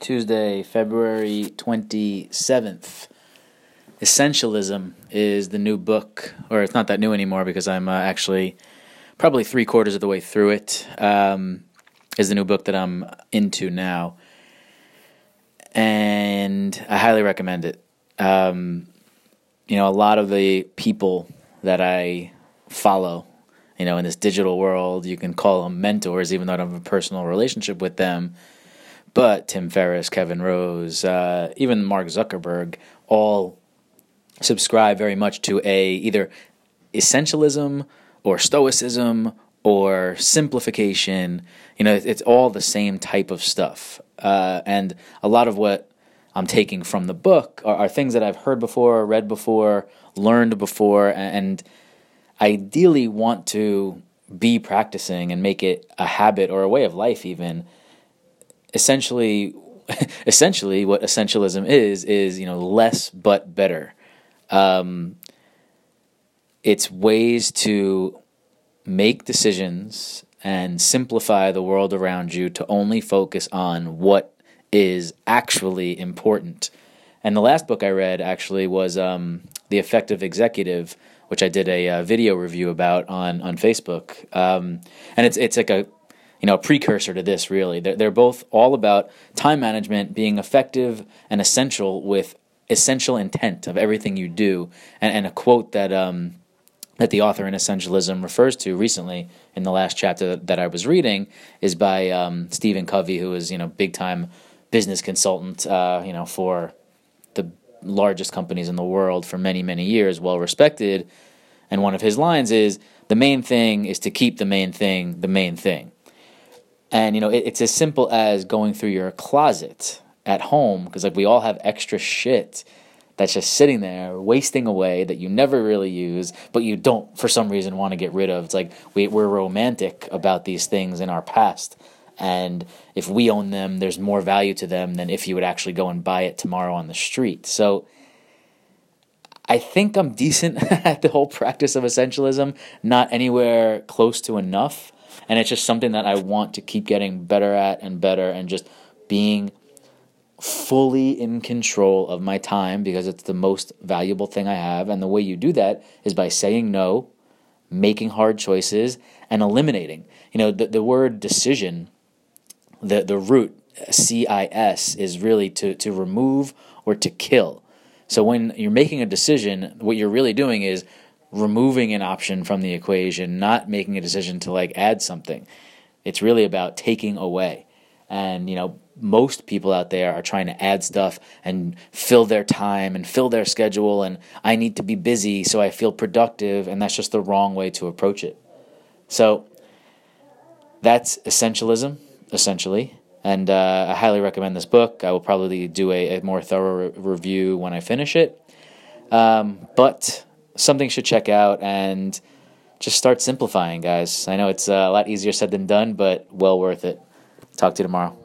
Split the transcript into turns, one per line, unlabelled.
Tuesday, February 27th. Essentialism is the new book, or it's not that new anymore because I'm uh, actually probably three quarters of the way through it. Um, is the new book that I'm into now. And I highly recommend it. Um, you know, a lot of the people that I follow, you know, in this digital world, you can call them mentors, even though I don't have a personal relationship with them but Tim Ferriss, Kevin Rose, uh, even Mark Zuckerberg, all subscribe very much to a either essentialism or stoicism or simplification. You know, it's all the same type of stuff. Uh, and a lot of what I'm taking from the book are, are, things that I've heard before, read before, learned before, and ideally want to be practicing and make it a habit or a way of life, even essentially essentially what essentialism is is you know less but better. Um, it's ways to make decisions and simplify the world around you to only focus on what is actually important. And the last book i read actually was um, the effective executive which i did a, uh, video review about on on facebook. Um, and it's it's like a you know, a precursor to this, really. They're, they're both all about time management being effective and essential with essential intent of everything you do. And, and a quote that, um, that the author in Essentialism refers to recently in the last chapter that I was reading is by um, Stephen Covey, who is, you know, big time business consultant, uh, you know, for the largest companies in the world for many, many years, well respected. And one of his lines is, the main thing is to keep the main thing the main thing. And you know, it, it's as simple as going through your closet at home because like we all have extra shit that's just sitting there wasting away that you never really use but you don't for some reason want to get rid of. It's like we, we're romantic about these things in our past. And if we own them there's more value to them than if you would actually go and buy it tomorrow on the street. So i think i'm decent at the whole practice of essentialism not anywhere close to enough and it's just something that I want to keep getting better at and better and just being fully in control of my time because it's the most valuable thing I have. And the way you do that is by saying no, making hard choices, and eliminating. You know, the, the word decision, the, the root, C I S, is really to, to remove or to kill. So when you're making a decision, what you're really doing is removing an option from the equation, not making a decision to like add something. It's really about taking away. And, you know, most people out there are trying to add stuff and fill their time and fill their schedule. And I need to be busy so I feel productive. And that's just the wrong way to approach it. So that's essentialism, essentially. And uh, I highly recommend this book. I will probably do a, a more thorough re- review when I finish it. Um, but something should check out and just start simplifying, guys. I know it's uh, a lot easier said than done, but well worth it. Talk to you tomorrow.